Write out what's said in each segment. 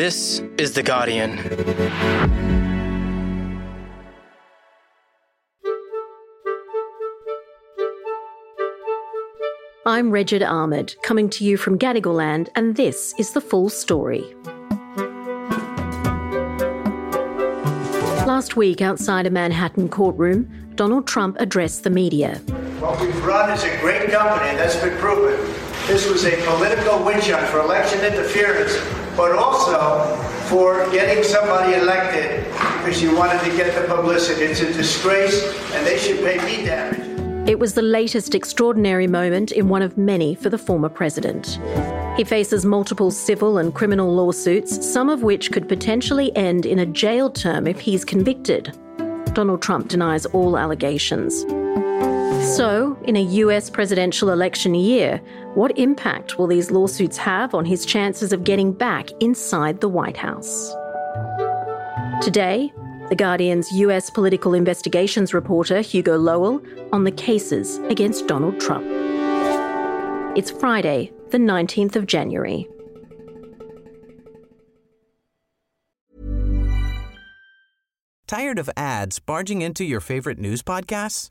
This is The Guardian. I'm Reged Ahmad, coming to you from Gadigal land, and this is the full story. Last week, outside a Manhattan courtroom, Donald Trump addressed the media. What we've run is a great company, and that's been proven. This was a political witch hunt for election interference, but also for getting somebody elected because you wanted to get the publicity. It's a disgrace, and they should pay me damage. It was the latest extraordinary moment in one of many for the former president. He faces multiple civil and criminal lawsuits, some of which could potentially end in a jail term if he's convicted. Donald Trump denies all allegations. So, in a US presidential election year, what impact will these lawsuits have on his chances of getting back inside the White House? Today, the Guardian's US political investigations reporter Hugo Lowell on the cases against Donald Trump. It's Friday, the 19th of January. Tired of ads barging into your favorite news podcasts?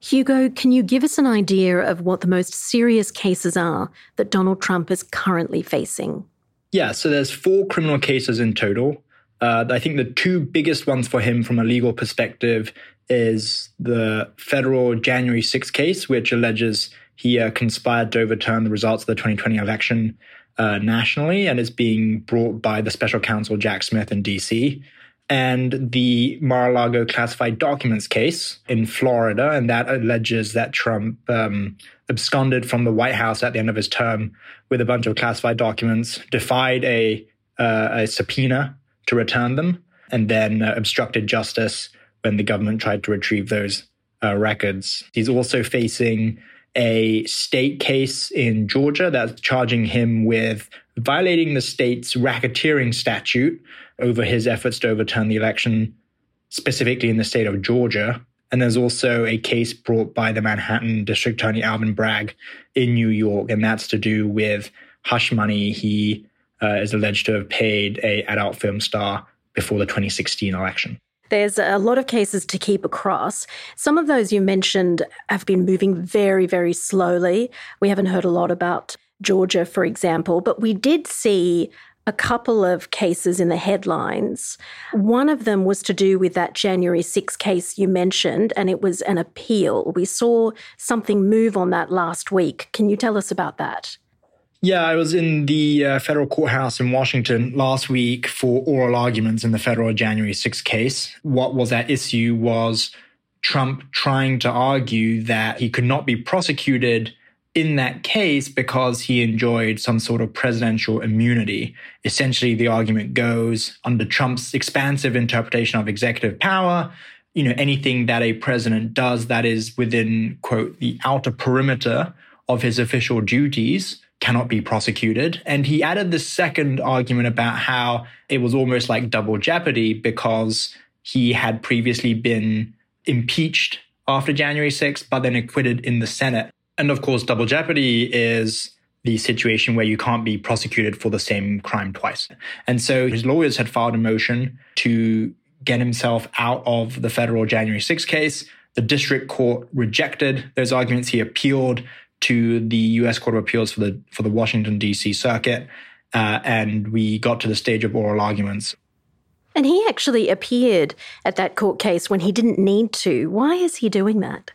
Hugo, can you give us an idea of what the most serious cases are that Donald Trump is currently facing? Yeah, so there's four criminal cases in total. Uh, I think the two biggest ones for him from a legal perspective is the federal January 6 case, which alleges he uh, conspired to overturn the results of the 2020 election uh, nationally and is being brought by the special counsel Jack Smith in DC. And the Mar a Lago classified documents case in Florida, and that alleges that Trump um, absconded from the White House at the end of his term with a bunch of classified documents, defied a, uh, a subpoena to return them, and then uh, obstructed justice when the government tried to retrieve those uh, records. He's also facing a state case in Georgia that's charging him with violating the state's racketeering statute over his efforts to overturn the election, specifically in the state of Georgia. And there's also a case brought by the Manhattan District Attorney Alvin Bragg in New York, and that's to do with hush money he uh, is alleged to have paid a adult film star before the 2016 election. There's a lot of cases to keep across. Some of those you mentioned have been moving very, very slowly. We haven't heard a lot about Georgia, for example, but we did see a couple of cases in the headlines. One of them was to do with that January 6 case you mentioned, and it was an appeal. We saw something move on that last week. Can you tell us about that? Yeah, I was in the uh, federal courthouse in Washington last week for oral arguments in the federal January 6 case. What was at issue was Trump trying to argue that he could not be prosecuted in that case because he enjoyed some sort of presidential immunity. Essentially, the argument goes under Trump's expansive interpretation of executive power, you know, anything that a president does that is within, quote, the outer perimeter of his official duties cannot be prosecuted. And he added the second argument about how it was almost like double jeopardy because he had previously been impeached after January 6th, but then acquitted in the Senate. And of course, double jeopardy is the situation where you can't be prosecuted for the same crime twice. And so his lawyers had filed a motion to get himself out of the federal January 6 case. The district court rejected those arguments. He appealed to the U.S. Court of Appeals for the for the Washington D.C. Circuit, uh, and we got to the stage of oral arguments. And he actually appeared at that court case when he didn't need to. Why is he doing that?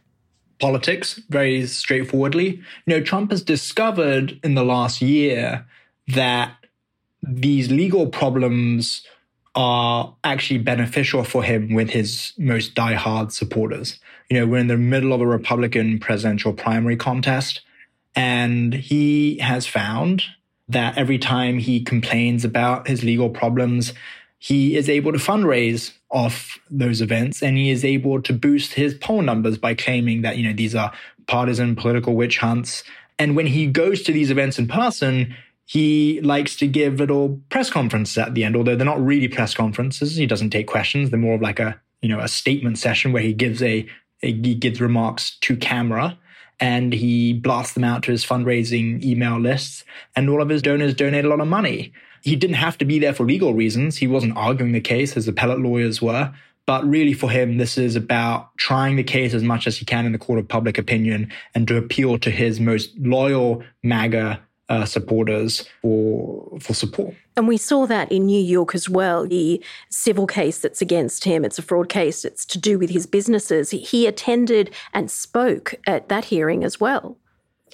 Politics very straightforwardly. You know, Trump has discovered in the last year that these legal problems are actually beneficial for him with his most diehard supporters. You know, we're in the middle of a Republican presidential primary contest, and he has found that every time he complains about his legal problems, he is able to fundraise off those events and he is able to boost his poll numbers by claiming that, you know, these are partisan political witch hunts. And when he goes to these events in person, he likes to give little press conferences at the end, although they're not really press conferences. He doesn't take questions. They're more of like a, you know, a statement session where he gives a, a he gives remarks to camera and he blasts them out to his fundraising email lists. And all of his donors donate a lot of money. He didn't have to be there for legal reasons. He wasn't arguing the case as the appellate lawyers were. But really, for him, this is about trying the case as much as he can in the court of public opinion and to appeal to his most loyal MAGA uh, supporters for for support. And we saw that in New York as well. The civil case that's against him, it's a fraud case. It's to do with his businesses. He attended and spoke at that hearing as well.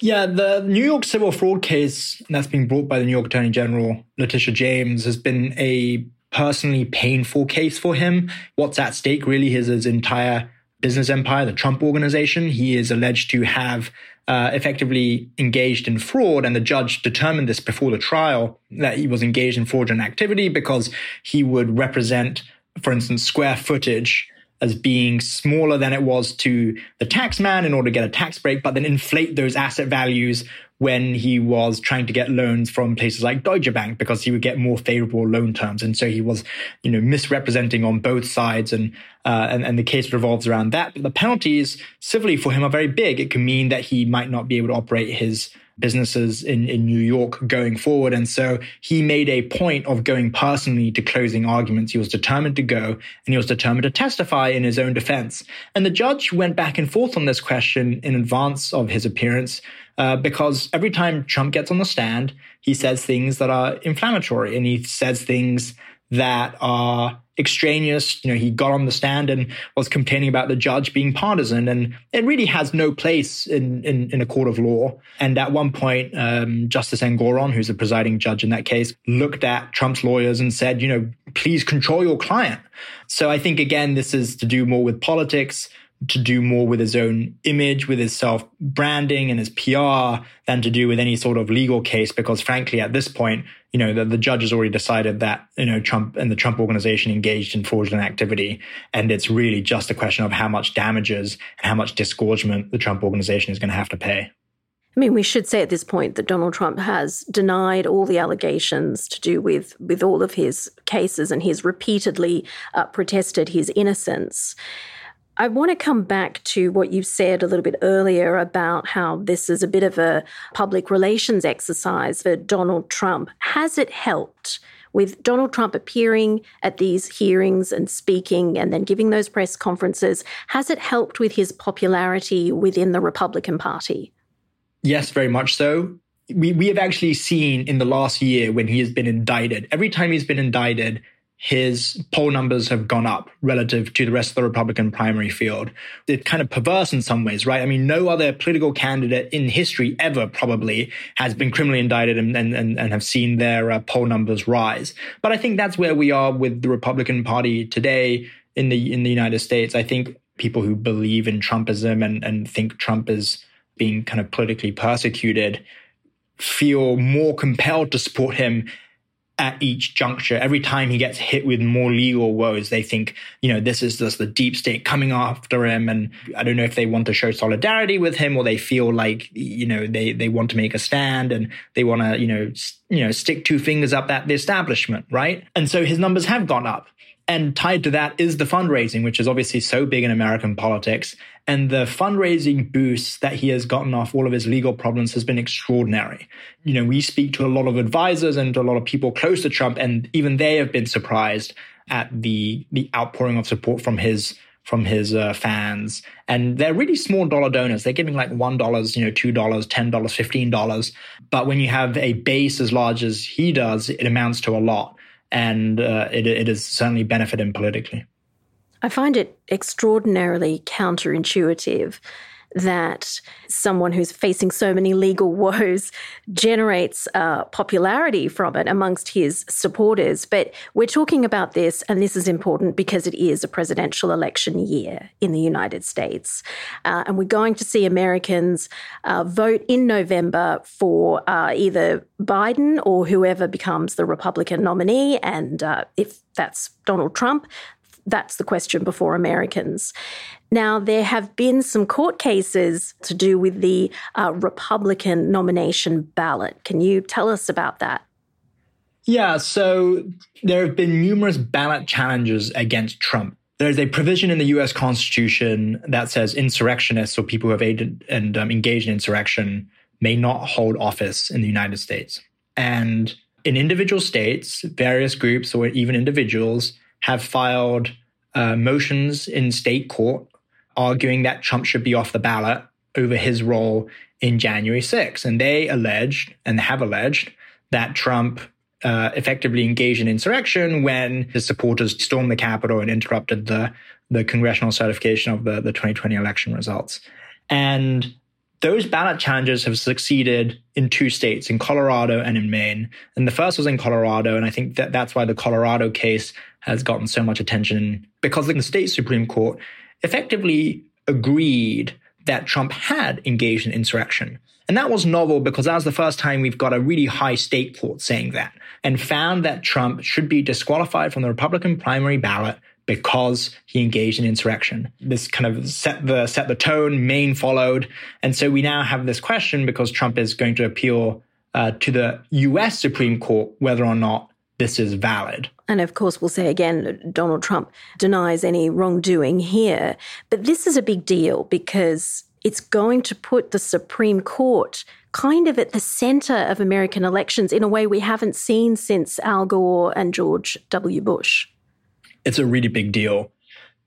Yeah, the New York civil fraud case that's been brought by the New York Attorney General, Letitia James, has been a personally painful case for him. What's at stake really is his entire business empire, the Trump organization. He is alleged to have uh, effectively engaged in fraud, and the judge determined this before the trial that he was engaged in fraudulent activity because he would represent, for instance, square footage as being smaller than it was to the tax man in order to get a tax break, but then inflate those asset values when he was trying to get loans from places like Deutsche Bank because he would get more favorable loan terms. And so he was, you know, misrepresenting on both sides and, uh, and, and the case revolves around that. But the penalties civilly for him are very big. It can mean that he might not be able to operate his businesses in, in New York going forward. And so he made a point of going personally to closing arguments. He was determined to go and he was determined to testify in his own defense. And the judge went back and forth on this question in advance of his appearance. Uh, because every time Trump gets on the stand, he says things that are inflammatory and he says things that are extraneous. You know, he got on the stand and was complaining about the judge being partisan, and it really has no place in in, in a court of law. And at one point, um, Justice Engoron, who's the presiding judge in that case, looked at Trump's lawyers and said, you know, please control your client. So I think again, this is to do more with politics to do more with his own image, with his self branding and his PR than to do with any sort of legal case. Because frankly, at this point, you know, the, the judge has already decided that, you know, Trump and the Trump organization engaged in fraudulent activity. And it's really just a question of how much damages and how much disgorgement the Trump organization is going to have to pay. I mean, we should say at this point that Donald Trump has denied all the allegations to do with, with all of his cases and he's repeatedly uh, protested his innocence. I want to come back to what you said a little bit earlier about how this is a bit of a public relations exercise for Donald Trump. Has it helped? With Donald Trump appearing at these hearings and speaking and then giving those press conferences, has it helped with his popularity within the Republican Party? Yes, very much so. We, we have actually seen in the last year when he has been indicted, every time he's been indicted, his poll numbers have gone up relative to the rest of the Republican primary field. It's kind of perverse in some ways, right? I mean, no other political candidate in history ever probably has been criminally indicted and, and, and have seen their uh, poll numbers rise. But I think that's where we are with the Republican Party today in the in the United States. I think people who believe in Trumpism and, and think Trump is being kind of politically persecuted feel more compelled to support him at each juncture. Every time he gets hit with more legal woes, they think, you know, this is just the deep state coming after him. And I don't know if they want to show solidarity with him or they feel like, you know, they, they want to make a stand and they want to, you know, you know, stick two fingers up at the establishment, right? And so his numbers have gone up. And tied to that is the fundraising, which is obviously so big in American politics. And the fundraising boost that he has gotten off all of his legal problems has been extraordinary. You know, we speak to a lot of advisors and a lot of people close to Trump, and even they have been surprised at the the outpouring of support from his from his uh, fans. And they're really small dollar donors. They're giving like $1, you know, $2, $10, $15. But when you have a base as large as he does, it amounts to a lot and uh, it, it has certainly benefited him politically. I find it extraordinarily counterintuitive that someone who's facing so many legal woes generates uh, popularity from it amongst his supporters. But we're talking about this, and this is important because it is a presidential election year in the United States. Uh, and we're going to see Americans uh, vote in November for uh, either Biden or whoever becomes the Republican nominee. And uh, if that's Donald Trump, that's the question before Americans. Now, there have been some court cases to do with the uh, Republican nomination ballot. Can you tell us about that? Yeah, so there have been numerous ballot challenges against Trump. There's a provision in the US Constitution that says insurrectionists or people who have aided and um, engaged in insurrection may not hold office in the United States. And in individual states, various groups or even individuals have filed uh, motions in state court arguing that Trump should be off the ballot over his role in January 6th. And they alleged and have alleged that Trump uh, effectively engaged in insurrection when his supporters stormed the Capitol and interrupted the, the congressional certification of the, the 2020 election results. And those ballot challenges have succeeded in two states, in Colorado and in Maine. And the first was in Colorado. And I think that that's why the Colorado case has gotten so much attention because the state Supreme Court effectively agreed that Trump had engaged in insurrection. And that was novel because that was the first time we've got a really high state court saying that and found that Trump should be disqualified from the Republican primary ballot because he engaged in insurrection. This kind of set the set the tone. Maine followed, and so we now have this question because Trump is going to appeal uh, to the U.S. Supreme Court whether or not this is valid. And of course, we'll say again, Donald Trump denies any wrongdoing here. But this is a big deal because it's going to put the Supreme Court kind of at the center of American elections in a way we haven't seen since Al Gore and George W. Bush it's a really big deal.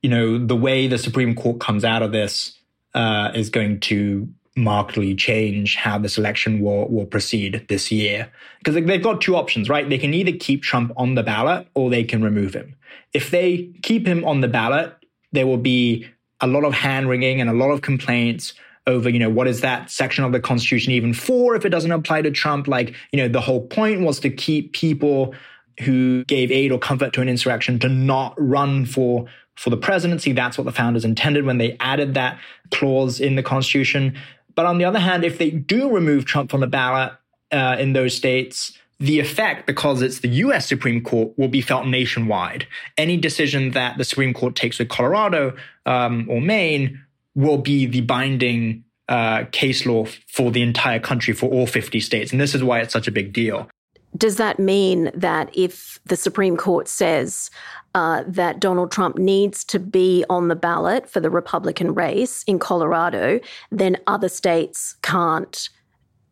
You know, the way the Supreme Court comes out of this uh, is going to markedly change how this election will, will proceed this year. Because they've got two options, right? They can either keep Trump on the ballot or they can remove him. If they keep him on the ballot, there will be a lot of hand wringing and a lot of complaints over, you know, what is that section of the Constitution even for if it doesn't apply to Trump? Like, you know, the whole point was to keep people who gave aid or comfort to an insurrection to not run for for the presidency. That's what the founders intended when they added that clause in the Constitution. But on the other hand, if they do remove Trump from the ballot uh, in those states, the effect, because it's the US Supreme Court, will be felt nationwide. Any decision that the Supreme Court takes with Colorado um, or Maine will be the binding uh, case law for the entire country, for all 50 states. And this is why it's such a big deal. Does that mean that if the Supreme Court says uh, that Donald Trump needs to be on the ballot for the Republican race in Colorado, then other states can't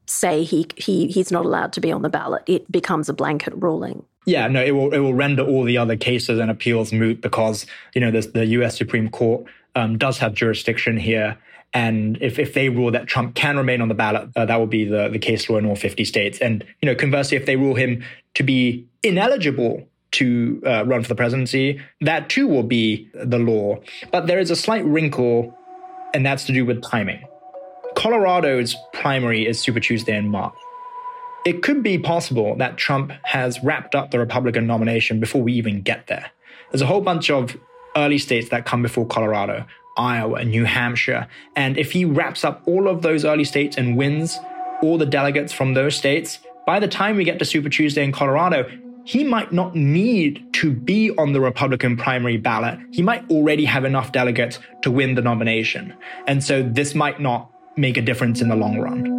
say he, he he's not allowed to be on the ballot? It becomes a blanket ruling. Yeah, no, it will it will render all the other cases and appeals moot because you know the U.S. Supreme Court um, does have jurisdiction here and if, if they rule that Trump can remain on the ballot, uh, that will be the, the case law in all 50 states. And, you know, conversely, if they rule him to be ineligible to uh, run for the presidency, that too will be the law. But there is a slight wrinkle, and that's to do with timing. Colorado's primary is Super Tuesday in March. It could be possible that Trump has wrapped up the Republican nomination before we even get there. There's a whole bunch of early states that come before Colorado. Iowa, New Hampshire. And if he wraps up all of those early states and wins all the delegates from those states, by the time we get to Super Tuesday in Colorado, he might not need to be on the Republican primary ballot. He might already have enough delegates to win the nomination. And so this might not make a difference in the long run.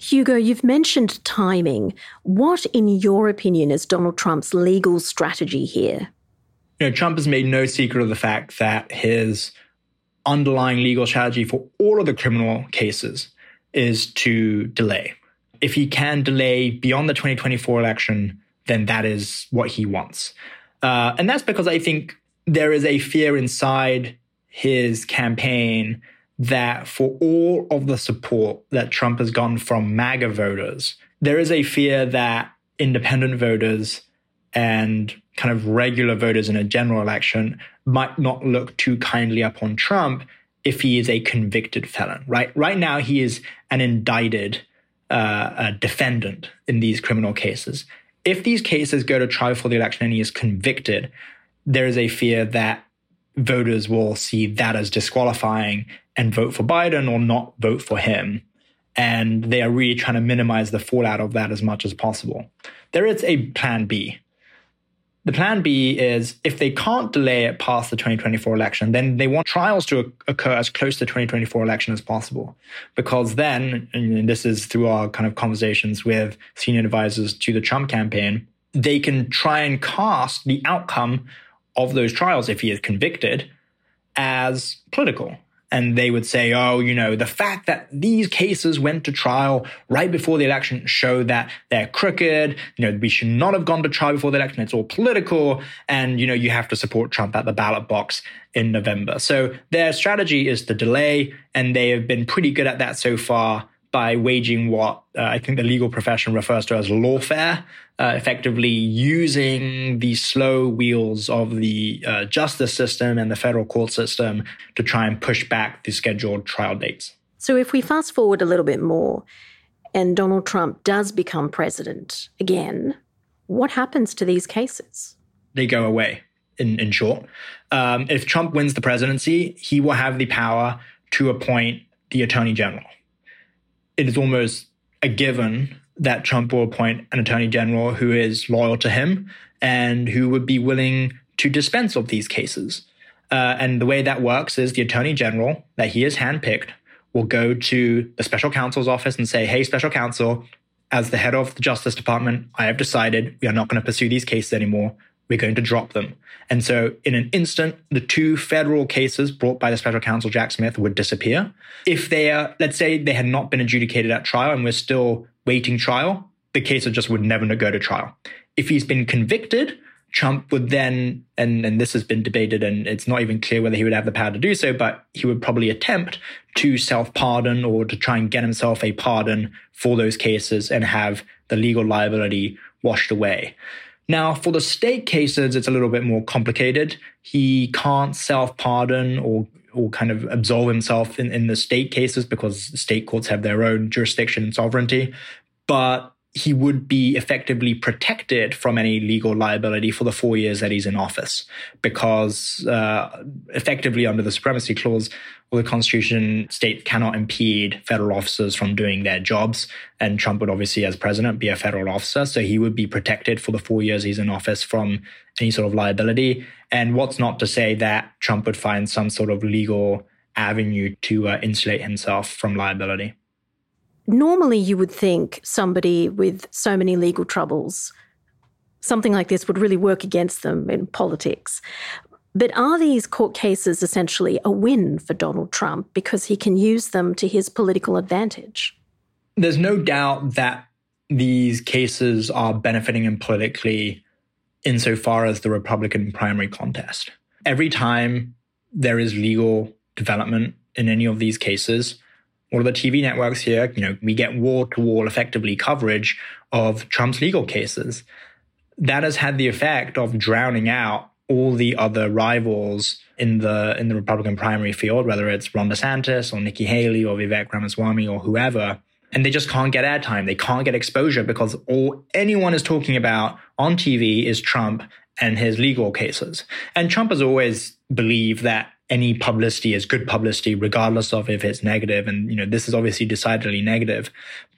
Hugo, you've mentioned timing. What, in your opinion, is Donald Trump's legal strategy here? You know, Trump has made no secret of the fact that his underlying legal strategy for all of the criminal cases is to delay. If he can delay beyond the 2024 election, then that is what he wants. Uh, and that's because I think there is a fear inside his campaign that for all of the support that Trump has gotten from MAGA voters, there is a fear that independent voters and kind of regular voters in a general election might not look too kindly upon Trump if he is a convicted felon, right? Right now, he is an indicted uh, defendant in these criminal cases. If these cases go to trial for the election and he is convicted, there is a fear that voters will see that as disqualifying and vote for Biden or not vote for him. And they are really trying to minimize the fallout of that as much as possible. There is a plan B. The plan B is if they can't delay it past the 2024 election, then they want trials to occur as close to the 2024 election as possible. Because then, and this is through our kind of conversations with senior advisors to the Trump campaign, they can try and cast the outcome of those trials, if he is convicted, as political and they would say, oh, you know, the fact that these cases went to trial right before the election show that they're crooked. You know, we should not have gone to trial before the election. It's all political. And, you know, you have to support Trump at the ballot box in November. So their strategy is to delay, and they have been pretty good at that so far by waging what uh, I think the legal profession refers to as lawfare, uh, effectively using the slow wheels of the uh, justice system and the federal court system to try and push back the scheduled trial dates. So, if we fast forward a little bit more and Donald Trump does become president again, what happens to these cases? They go away, in, in short. Um, if Trump wins the presidency, he will have the power to appoint the attorney general it is almost a given that Trump will appoint an attorney general who is loyal to him and who would be willing to dispense of these cases. Uh, and the way that works is the attorney general that he has handpicked will go to the special counsel's office and say, Hey, special counsel, as the head of the Justice Department, I have decided we are not going to pursue these cases anymore we're going to drop them. And so, in an instant, the two federal cases brought by the special counsel Jack Smith would disappear. If they are, let's say they had not been adjudicated at trial and we're still waiting trial, the case just would never go to trial. If he's been convicted, Trump would then, and, and this has been debated, and it's not even clear whether he would have the power to do so, but he would probably attempt to self pardon or to try and get himself a pardon for those cases and have the legal liability washed away. Now, for the state cases, it's a little bit more complicated. He can't self pardon or or kind of absolve himself in, in the state cases because state courts have their own jurisdiction and sovereignty. But he would be effectively protected from any legal liability for the four years that he's in office, because uh, effectively under the supremacy clause of the Constitution, state cannot impede federal officers from doing their jobs. And Trump would obviously, as president, be a federal officer, so he would be protected for the four years he's in office from any sort of liability. And what's not to say that Trump would find some sort of legal avenue to uh, insulate himself from liability normally you would think somebody with so many legal troubles, something like this would really work against them in politics. But are these court cases essentially a win for Donald Trump because he can use them to his political advantage? There's no doubt that these cases are benefiting him politically insofar as the Republican primary contest. Every time there is legal development in any of these cases, all of the TV networks here, you know, we get wall to wall effectively coverage of Trump's legal cases. That has had the effect of drowning out all the other rivals in the in the Republican primary field, whether it's Ron DeSantis or Nikki Haley or Vivek Ramaswamy or whoever, and they just can't get airtime. They can't get exposure because all anyone is talking about on TV is Trump and his legal cases. And Trump has always believed that any publicity is good publicity, regardless of if it's negative. And, you know, this is obviously decidedly negative.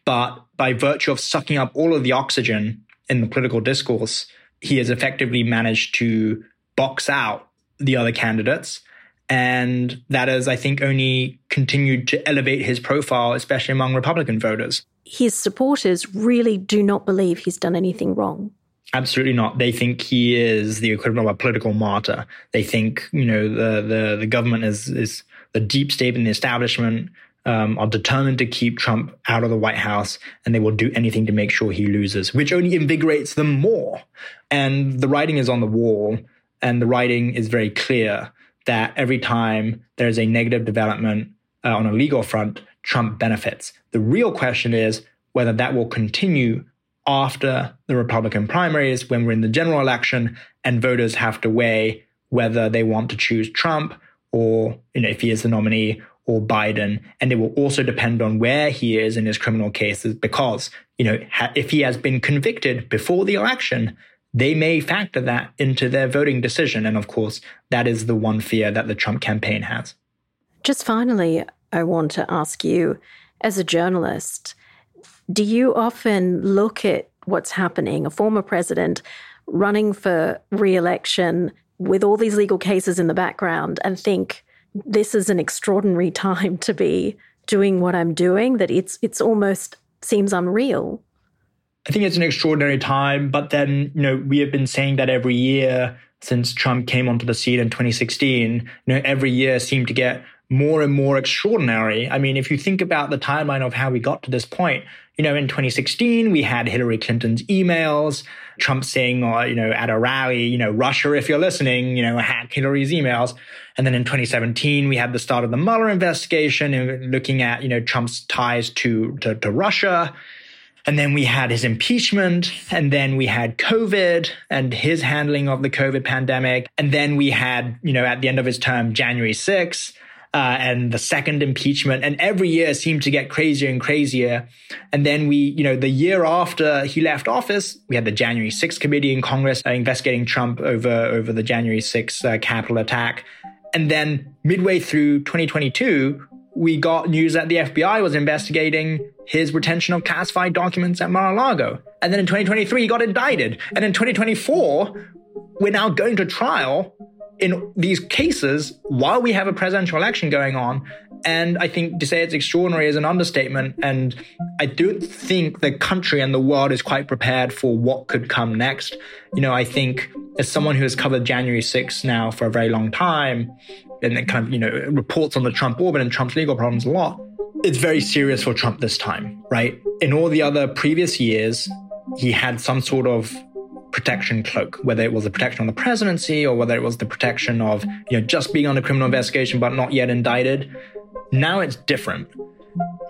But by virtue of sucking up all of the oxygen in the political discourse, he has effectively managed to box out the other candidates. And that has, I think, only continued to elevate his profile, especially among Republican voters. His supporters really do not believe he's done anything wrong. Absolutely not. They think he is the equivalent of a political martyr. They think, you know, the the, the government is is the deep state and the establishment um, are determined to keep Trump out of the White House, and they will do anything to make sure he loses, which only invigorates them more. And the writing is on the wall, and the writing is very clear that every time there's a negative development uh, on a legal front, Trump benefits. The real question is whether that will continue after the Republican primaries when we're in the general election and voters have to weigh whether they want to choose Trump or, you know, if he is the nominee or Biden. And it will also depend on where he is in his criminal cases because, you know, if he has been convicted before the election, they may factor that into their voting decision. And of course, that is the one fear that the Trump campaign has. Just finally, I want to ask you, as a journalist, do you often look at what's happening, a former president running for re election with all these legal cases in the background, and think this is an extraordinary time to be doing what I'm doing, that it's, it's almost seems unreal? I think it's an extraordinary time, but then, you know, we have been saying that every year since Trump came onto the scene in 2016, you know, every year seemed to get more and more extraordinary. I mean, if you think about the timeline of how we got to this point, you know, in 2016, we had Hillary Clinton's emails, Trump saying, or, uh, you know, at a rally, you know, Russia, if you're listening, you know, hack Hillary's emails. And then in 2017, we had the start of the Mueller investigation and looking at, you know, Trump's ties to, to, to Russia. And then we had his impeachment, and then we had COVID and his handling of the COVID pandemic. And then we had, you know, at the end of his term, January 6th uh, and the second impeachment. And every year seemed to get crazier and crazier. And then we, you know, the year after he left office, we had the January 6th committee in Congress uh, investigating Trump over, over the January 6th uh, Capitol attack. And then midway through 2022, we got news that the FBI was investigating his retention of classified documents at Mar-a-Lago. And then in 2023, he got indicted. And in 2024, we're now going to trial in these cases while we have a presidential election going on. And I think to say it's extraordinary is an understatement. And I don't think the country and the world is quite prepared for what could come next. You know, I think as someone who has covered January 6th now for a very long time, and then kind of, you know, reports on the Trump orbit and Trump's legal problems a lot, it's very serious for Trump this time, right? In all the other previous years, he had some sort of protection cloak, whether it was the protection on the presidency or whether it was the protection of, you know, just being under criminal investigation but not yet indicted. Now it's different.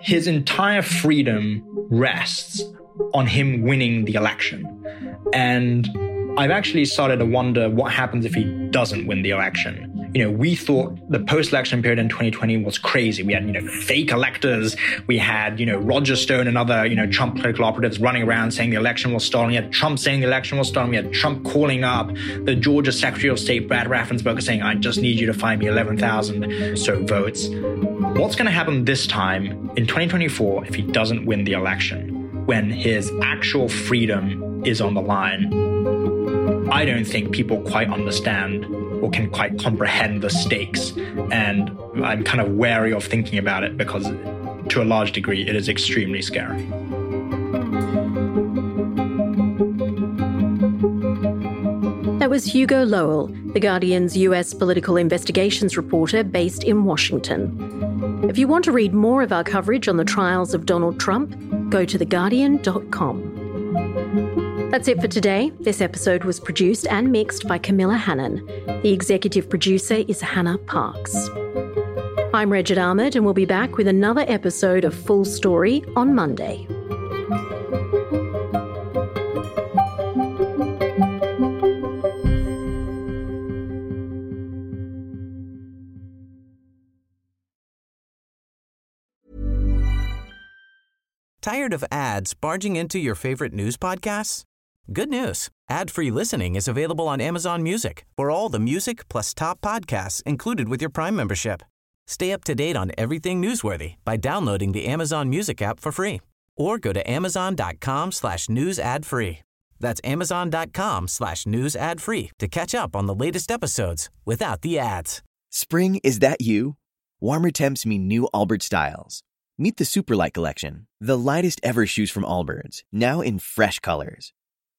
His entire freedom rests on him winning the election. And I've actually started to wonder what happens if he doesn't win the election you know, we thought the post-election period in 2020 was crazy. We had, you know, fake electors. We had, you know, Roger Stone and other, you know, Trump political operatives running around saying the election was stolen. We had Trump saying the election was stolen. We had Trump calling up the Georgia Secretary of State, Brad Raffensperger, saying, I just need you to find me 11,000 so votes. What's going to happen this time in 2024 if he doesn't win the election when his actual freedom is on the line? I don't think people quite understand or can quite comprehend the stakes. And I'm kind of wary of thinking about it because, to a large degree, it is extremely scary. That was Hugo Lowell, The Guardian's US political investigations reporter based in Washington. If you want to read more of our coverage on the trials of Donald Trump, go to theguardian.com. That's it for today. This episode was produced and mixed by Camilla Hannon. The executive producer is Hannah Parks. I'm Reged Ahmad, and we'll be back with another episode of Full Story on Monday. Tired of ads barging into your favorite news podcasts? Good news. Ad-free listening is available on Amazon Music for all the music plus top podcasts included with your Prime membership. Stay up to date on everything newsworthy by downloading the Amazon Music app for free or go to amazon.com slash news ad free. That's amazon.com slash news ad free to catch up on the latest episodes without the ads. Spring, is that you? Warmer temps mean new Allbirds styles. Meet the Superlight Collection, the lightest ever shoes from Allbirds, now in fresh colors.